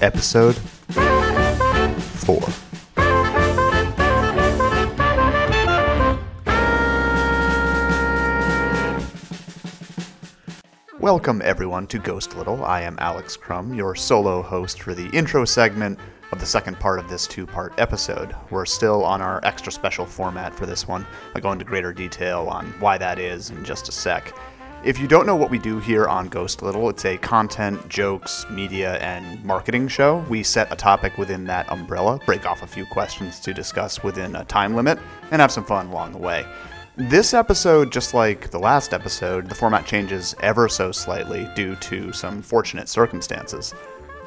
episode 4. Welcome, everyone, to Ghost Little. I am Alex Crum, your solo host for the intro segment of the second part of this two part episode. We're still on our extra special format for this one. I'll go into greater detail on why that is in just a sec. If you don't know what we do here on Ghost Little, it's a content, jokes, media, and marketing show. We set a topic within that umbrella, break off a few questions to discuss within a time limit, and have some fun along the way. This episode, just like the last episode, the format changes ever so slightly due to some fortunate circumstances.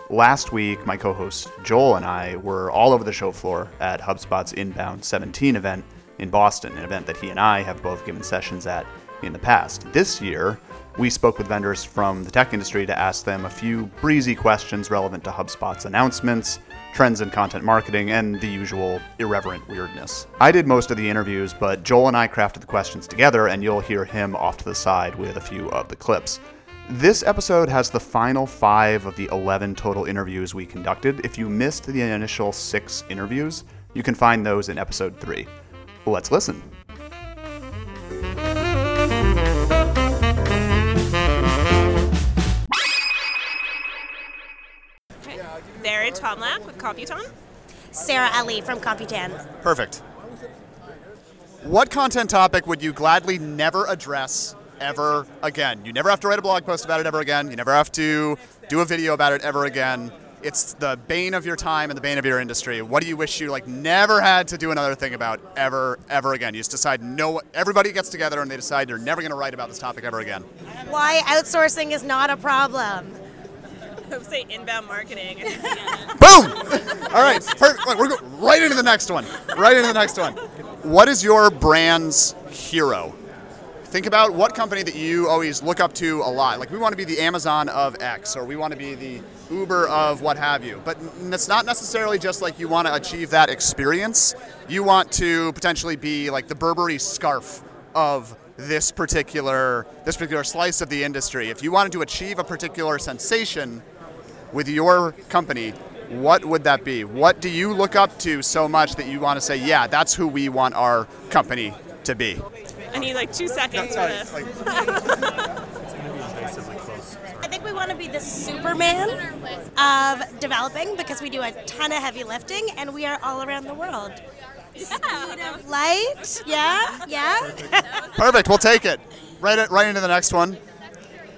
Last week, my co host Joel and I were all over the show floor at HubSpot's Inbound 17 event in Boston, an event that he and I have both given sessions at in the past. This year, we spoke with vendors from the tech industry to ask them a few breezy questions relevant to HubSpot's announcements, trends in content marketing, and the usual irreverent weirdness. I did most of the interviews, but Joel and I crafted the questions together, and you'll hear him off to the side with a few of the clips. This episode has the final five of the 11 total interviews we conducted. If you missed the initial six interviews, you can find those in episode three. Let's listen. Barry Tomlap with Computan. Sarah Ali from Computan. Perfect. What content topic would you gladly never address ever again? You never have to write a blog post about it ever again. You never have to do a video about it ever again. It's the bane of your time and the bane of your industry. What do you wish you like never had to do another thing about ever ever again? You just decide no everybody gets together and they decide they're never going to write about this topic ever again. Why outsourcing is not a problem. I would say inbound marketing. Boom! All right, perfect. We're going right into the next one. Right into the next one. What is your brand's hero? Think about what company that you always look up to a lot. Like we want to be the Amazon of X, or we want to be the Uber of what have you. But it's not necessarily just like you want to achieve that experience. You want to potentially be like the Burberry scarf of this particular this particular slice of the industry. If you wanted to achieve a particular sensation with your company, what would that be? What do you look up to so much that you want to say, yeah, that's who we want our company to be? I need like two seconds for this. I think we want to be the Superman of developing because we do a ton of heavy lifting and we are all around the world. Speed of light, yeah, yeah. Perfect. We'll take it. Right, it, right into the next one.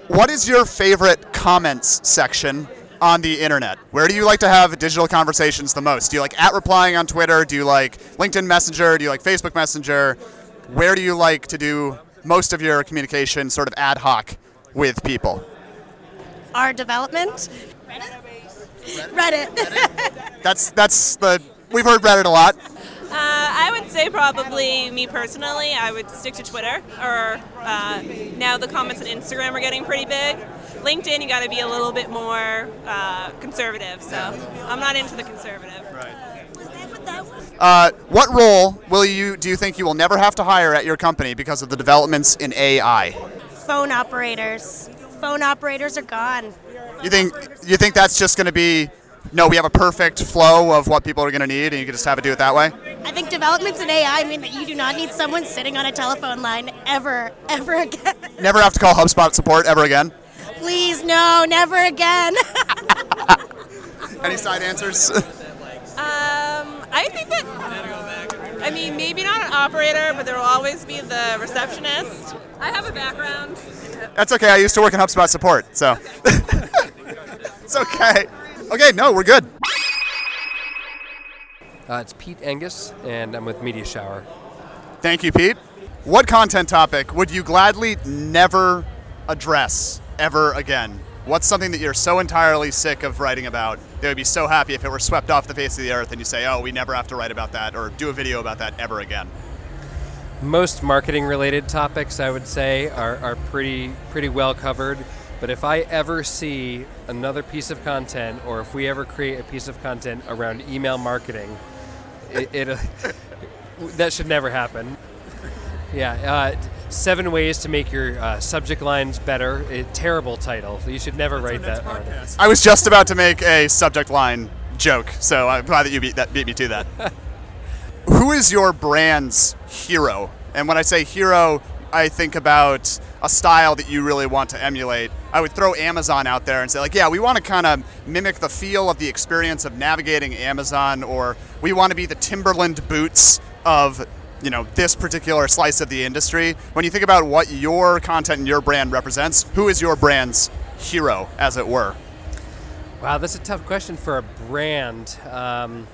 What is your favorite comments section on the internet? Where do you like to have digital conversations the most? Do you like at replying on Twitter? Do you like LinkedIn Messenger? Do you like Facebook Messenger? Where do you like to do most of your communication sort of ad hoc with people? Our development. Reddit. Reddit. That's that's the we've heard Reddit a lot. Uh, I would say probably me personally, I would stick to Twitter. Or uh, now the comments on Instagram are getting pretty big. LinkedIn, you got to be a little bit more uh, conservative. So I'm not into the conservative. Uh, what role will you do you think you will never have to hire at your company because of the developments in AI? Phone operators. Phone operators are gone. You think you think that's just going to be no? We have a perfect flow of what people are going to need, and you can just have it do it that way. I think developments in AI mean that you do not need someone sitting on a telephone line ever, ever again. Never have to call HubSpot support ever again. Please, no, never again. Any side answers? Um, I think that. I mean, maybe not an operator, but there will always be the receptionist. I have a background. That's okay. I used to work in HubSpot support, so it's okay. Okay, no, we're good. Uh, it's Pete Angus, and I'm with Media Shower. Thank you, Pete. What content topic would you gladly never address ever again? What's something that you're so entirely sick of writing about that would be so happy if it were swept off the face of the earth and you say, oh, we never have to write about that or do a video about that ever again? Most marketing related topics, I would say, are, are pretty, pretty well covered. But if I ever see another piece of content, or if we ever create a piece of content around email marketing, it, it that should never happen. Yeah, uh, Seven ways to make your uh, subject lines better. A terrible title. You should never write that. article. I was just about to make a subject line joke, so I'm glad that you beat that beat me to that. Who is your brand's hero? And when I say hero, I think about a style that you really want to emulate. I would throw Amazon out there and say, like, yeah, we want to kind of mimic the feel of the experience of navigating Amazon, or we want to be the Timberland boots of you know this particular slice of the industry. When you think about what your content and your brand represents, who is your brand's hero, as it were? Wow, that's a tough question for a brand. Um,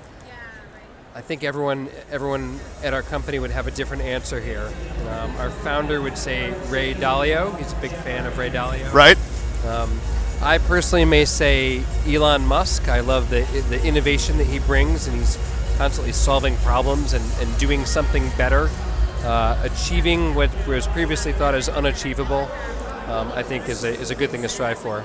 I think everyone everyone at our company would have a different answer here. Um, our founder would say Ray Dalio. He's a big fan of Ray Dalio. Right. Um, I personally may say Elon Musk. I love the the innovation that he brings, and he's constantly solving problems and, and doing something better, uh, achieving what was previously thought as unachievable. Um, I think is a, is a good thing to strive for.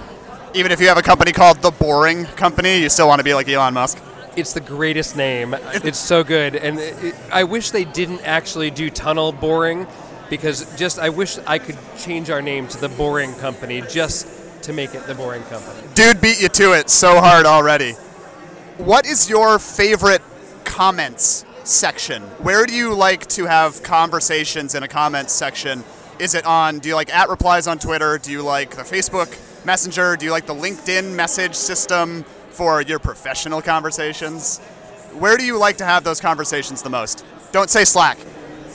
Even if you have a company called The Boring Company, you still want to be like Elon Musk. It's the greatest name. It's so good, and it, I wish they didn't actually do tunnel boring, because just I wish I could change our name to the Boring Company just to make it the Boring Company. Dude beat you to it so hard already. What is your favorite comments section? Where do you like to have conversations in a comments section? Is it on, do you like at replies on Twitter? Do you like the Facebook Messenger? Do you like the LinkedIn message system for your professional conversations? Where do you like to have those conversations the most? Don't say Slack.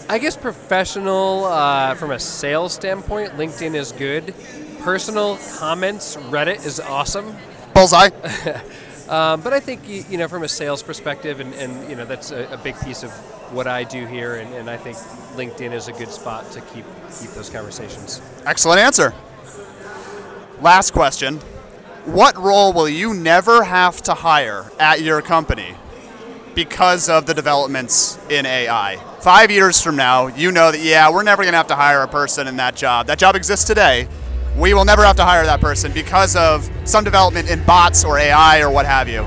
I guess professional, uh, from a sales standpoint, LinkedIn is good. Personal comments, Reddit is awesome. Bullseye. Um, but I think you, know from a sales perspective, and, and you know that's a, a big piece of what I do here, and, and I think LinkedIn is a good spot to keep keep those conversations. Excellent answer. Last question. What role will you never have to hire at your company because of the developments in AI? Five years from now, you know that, yeah, we're never going to have to hire a person in that job. That job exists today. We will never have to hire that person because of some development in bots or AI or what have you.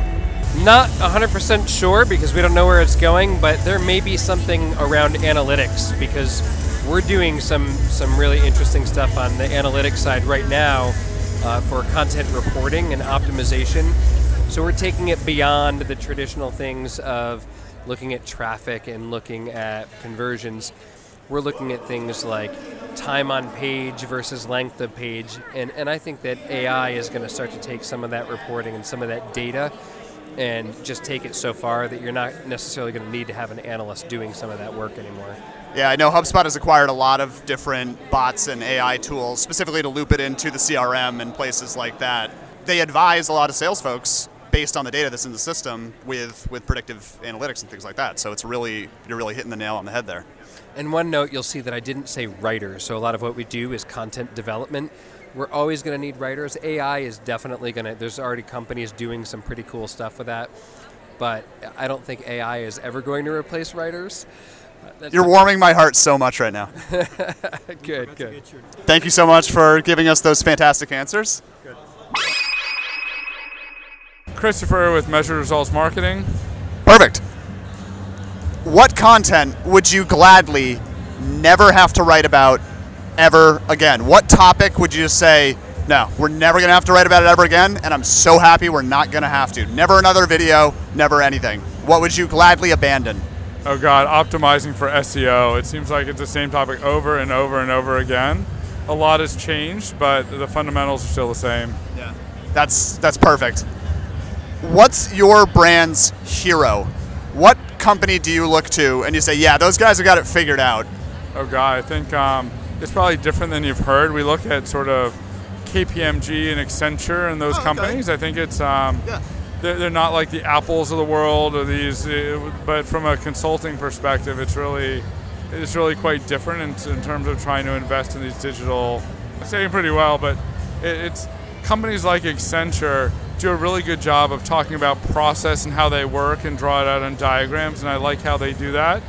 Not 100% sure because we don't know where it's going, but there may be something around analytics because we're doing some some really interesting stuff on the analytics side right now uh, for content reporting and optimization. So we're taking it beyond the traditional things of looking at traffic and looking at conversions. We're looking at things like time on page versus length of page, and, and I think that AI is going to start to take some of that reporting and some of that data and just take it so far that you're not necessarily going to need to have an analyst doing some of that work anymore. Yeah, I know HubSpot has acquired a lot of different bots and AI tools, specifically to loop it into the CRM and places like that. They advise a lot of sales folks based on the data that's in the system with, with predictive analytics and things like that. So it's really you're really hitting the nail on the head there. And one note, you'll see that I didn't say writers. So a lot of what we do is content development. We're always going to need writers. AI is definitely going to. There's already companies doing some pretty cool stuff with that, but I don't think AI is ever going to replace writers. That's You're warming my heart so much right now. good, good. Thank you so much for giving us those fantastic answers. Good. Christopher with Measured Results Marketing. Perfect. What content would you gladly never have to write about ever again? What topic would you just say, no, we're never going to have to write about it ever again, and I'm so happy we're not going to have to? Never another video, never anything. What would you gladly abandon? Oh God, optimizing for SEO. It seems like it's the same topic over and over and over again. A lot has changed, but the fundamentals are still the same. Yeah. That's that's perfect. What's your brand's hero? What company do you look to and you say, yeah, those guys have got it figured out? Oh God, I think um, it's probably different than you've heard. We look at sort of KPMG and Accenture and those oh, okay. companies. I think it's um, yeah they're, they're not like the apples of the world or these, uh, but from a consulting perspective, it's really it's really quite different in, in terms of trying to invest in these digital. saying pretty well, but it, it's companies like Accenture do a really good job of talking about process and how they work and draw it out on diagrams, and I like how they do that.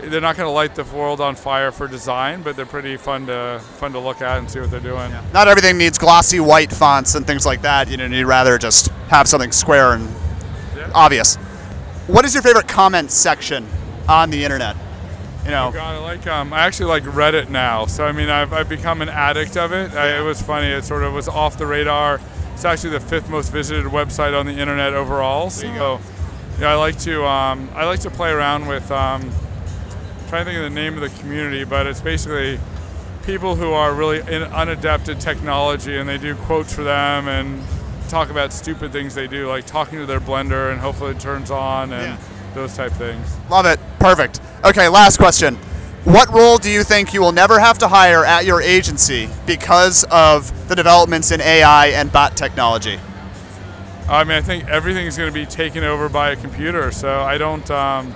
They're not going to light the world on fire for design, but they're pretty fun to fun to look at and see what they're doing. Yeah. Not everything needs glossy white fonts and things like that. You know, you'd rather just have something square and yeah. obvious. What is your favorite comment section on the internet? You know, Oh God, I like um, I actually like Reddit now. So I mean, I've, I've become an addict of it. I, it was funny. It sort of was off the radar. It's actually the fifth most visited website on the internet overall. So yeah, I like to um, I like to play around with. Um, trying to think of the name of the community, but it's basically people who are really in, unadept at technology, and they do quotes for them and talk about stupid things they do, like talking to their blender and hopefully it turns on and Yeah. those type things. love it. Perfect. Okay, last question. What role do you think you will never have to hire at your agency because of the developments in AI and bot technology? I mean, I think everything is going to be taken over by a computer. So I don't. Um,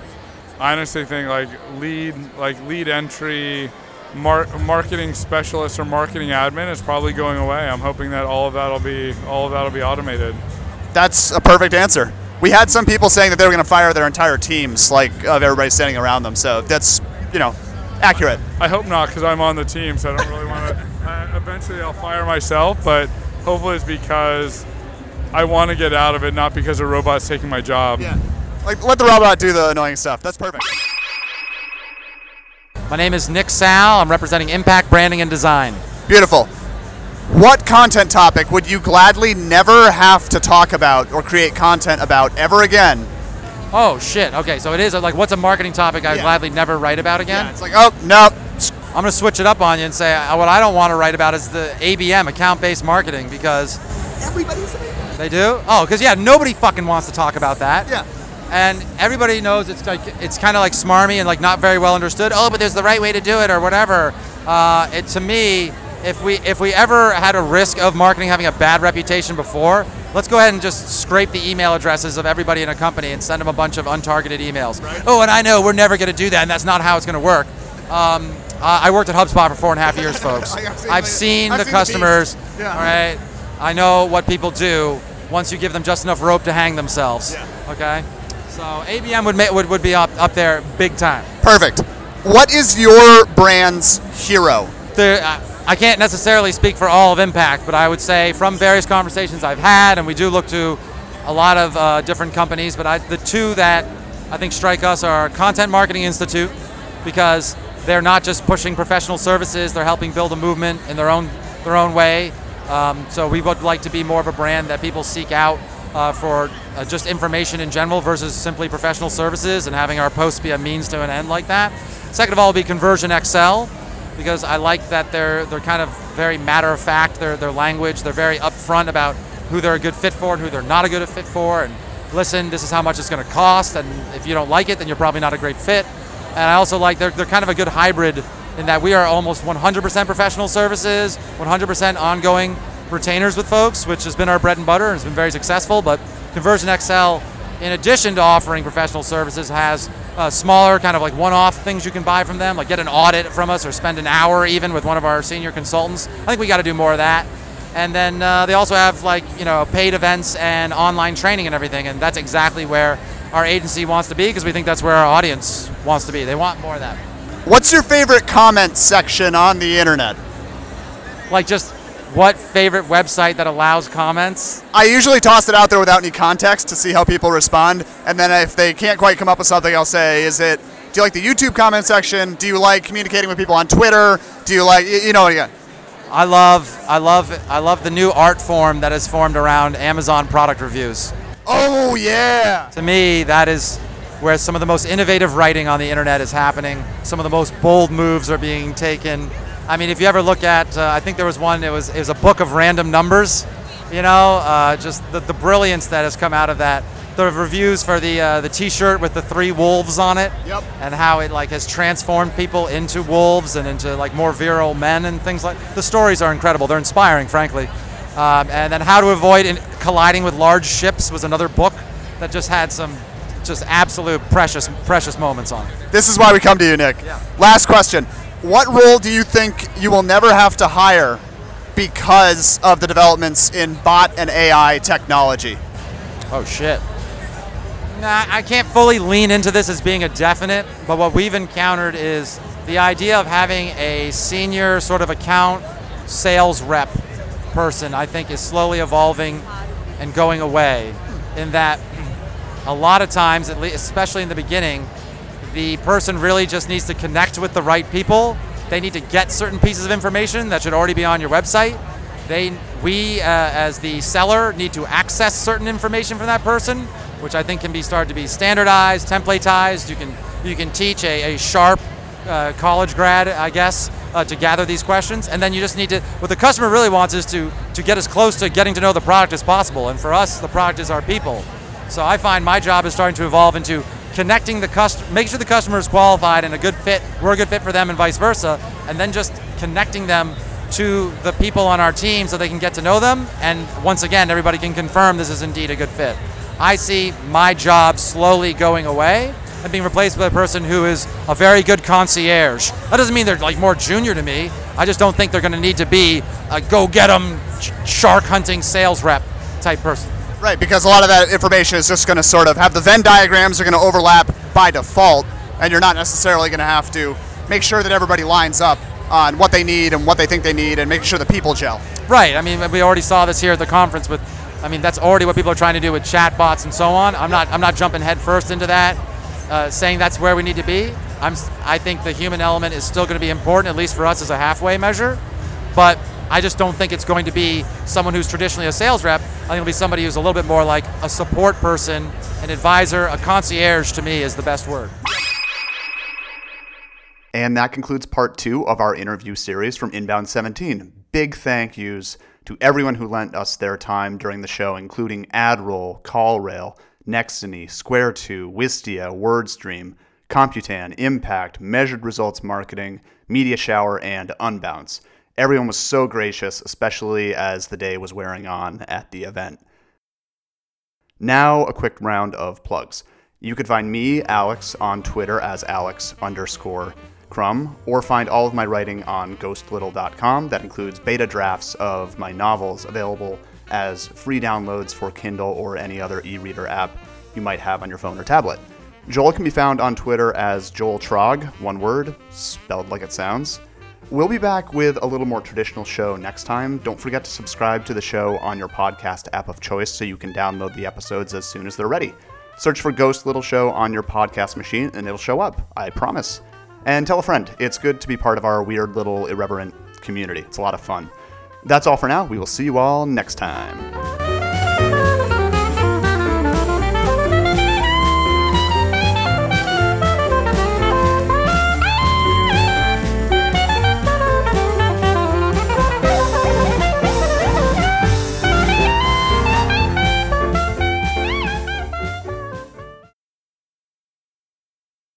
I honestly think like lead, like lead entry, mar- marketing specialist or marketing admin is probably going away. I'm hoping that all of that'll be all of that'll be automated. That's a perfect answer. We had some people saying that they were going to fire their entire teams, like of everybody standing around them. So that's, you know, accurate. I hope not because I'm on the team, so I don't really want to. Uh, eventually, I'll fire myself, but hopefully it's because I want to get out of it, not because a robot's taking my job. Yeah, like, let the robot do the annoying stuff. That's perfect. My name is Nick Sal. I'm representing Impact Branding and Design. Beautiful. What content topic would you gladly never have to talk about or create content about ever again? Oh shit. Okay, so it is like what's a marketing topic I would Yeah. gladly never write about again? Yeah, it's like, oh, no. I'm gonna switch it up on you and say uh, what I don't want to write about is the ABM, account-based marketing, because Everybody's they do. Oh, because yeah, nobody fucking wants to talk about that. Yeah. And everybody knows it's like it's kind of like smarmy and like not very well understood. Oh, but there's the right way to do it or whatever. Uh, it to me, if we if we ever had a risk of marketing having a bad reputation before, let's go ahead and just scrape the email addresses of everybody in a company and send them a bunch of untargeted emails. Oh, and I know we're never going to do that, and that's not how it's going to work. Um, uh, I worked at HubSpot for four and a half years, folks. I've seen I've the- seen I've the seen customers. beast. Yeah. All right. I know what people do once you give them just enough rope to hang themselves. Okay. So ABM would, ma- would would be up up there big time. Perfect. What is your brand's hero? There, I, I can't necessarily speak for all of Impact, but I would say from various conversations I've had, and we do look to a lot of uh, different companies, but I, the two that I think strike us are Content Marketing Institute, because they're not just pushing professional services; they're helping build a movement in their own their own way. Um, so we would like to be more of a brand that people seek out uh, for uh, just information in general versus simply professional services, and having our posts be a means to an end like that. Second of all, be Conversion XL because I like that they're they're kind of very matter of fact. Their their language, they're very upfront about who they're a good fit for and who they're not a good fit for. And listen, this is how much it's going to cost, and if you don't like it, then you're probably not a great fit. And I also like they're they're kind of a good hybrid in that we are almost 100% professional services, 100% ongoing retainers with folks, which has been our bread and butter and has been very successful. But Conversion XL, in addition to offering professional services, has uh, smaller kind of like one-off things you can buy from them, like get an audit from us or spend an hour even with one of our senior consultants. I think we got to do more of that. And then uh, they also have like you know paid events and online training and everything, and that's exactly where our agency wants to be because we think that's where our audience wants to be. They want more of that. What's your favorite comment section on the internet? Like just what favorite website that allows comments? I usually toss it out there without any context to see how people respond, and then if they can't quite come up with something, I'll say, "Is it? Do you like the YouTube comment section? Do you like communicating with people on Twitter? Do you like, you know, yeah, I love, I love, I love the new art form that has formed around Amazon product reviews. oh yeah, To me, that is where some of the most innovative writing on the internet is happening. Some of the most bold moves are being taken. I mean, if you ever look at, uh, I think there was one. It was it was a book of random numbers. You know, uh, just the, the brilliance that has come out of that. The reviews for the uh, the T-shirt with the three wolves on it, Yep. and how it like has transformed people into wolves and into like more virile men and things like. The stories are incredible. They're inspiring, frankly. Um, and then how to avoid in, colliding with large ships was another book that just had some just absolute precious precious moments on it. this is why we come to you, Nick. Yeah. Last question: What role do you think you will never have to hire because of the developments in bot and AI technology? Oh shit. Nah, I can't fully lean into this as being a definite, but what we've encountered is the idea of having a senior sort of account sales rep person, I think, is slowly evolving and going away. In that, a lot of times, at least, especially in the beginning, the person really just needs to connect with the right people. They need to get certain pieces of information that should already be on your website. They, we, uh, as the seller, need to access certain information from that person, which I think can be started to be standardized, templatized. You can you can teach a, a sharp uh, college grad, I guess, uh, to gather these questions, and then you just need to. What the customer really wants is to to get as close to getting to know the product as possible. And for us, the product is our people. So I find my job is starting to evolve into connecting the customer, making sure the customer is qualified and a good fit. We're a good fit for them, and vice versa, and then just connecting them to the people on our team so they can get to know them. And once again, everybody can confirm this is indeed a good fit. I see my job slowly going away and being replaced by a person who is a very good concierge. That doesn't mean they're like more junior to me. I just don't think they're going to need to be a go get them shark hunting sales rep type person. Right, because a lot of that information is just going to sort of have the Venn diagrams are going to overlap by default, and you're not necessarily going to have to make sure that everybody lines up on what they need and what they think they need and making sure the people gel. Right. I mean, we already saw this here at the conference with. I mean, that's already what people are trying to do with chatbots and so on. I'm not. I'm not jumping headfirst into that, uh, saying that's where we need to be. I'm. I think the human element is still going to be important, at least for us as a halfway measure. But I just don't think it's going to be someone who's traditionally a sales rep. I think it'll be somebody who's a little bit more like a support person, an advisor, a concierge. To me, is the best word. And that concludes part two of our interview series from Inbound 17. Big thank yous to everyone who lent us their time during the show, including AdRoll, CallRail, Nextiny, Square2, Wistia, WordStream, Computan, Impact, Measured Results Marketing, Media Shower, and Unbounce. Everyone was so gracious, especially as the day was wearing on at the event. Now, a quick round of plugs. You could find me, Alex, on Twitter as Alex underscore Crum, or find all of my writing on ghostlittle.com. That includes beta drafts of my novels available as free downloads for Kindle or any other e reader app you might have on your phone or tablet. Joel can be found on Twitter as Joel Trog, one word, spelled like it sounds. We'll be back with a little more traditional show next time. Don't forget to subscribe to the show on your podcast app of choice so you can download the episodes as soon as they're ready. Search for Ghost Little Show on your podcast machine and it'll show up, I promise. And tell a friend. It's good to be part of our weird little irreverent community. It's a lot of fun. That's all for now. We will see you all next time.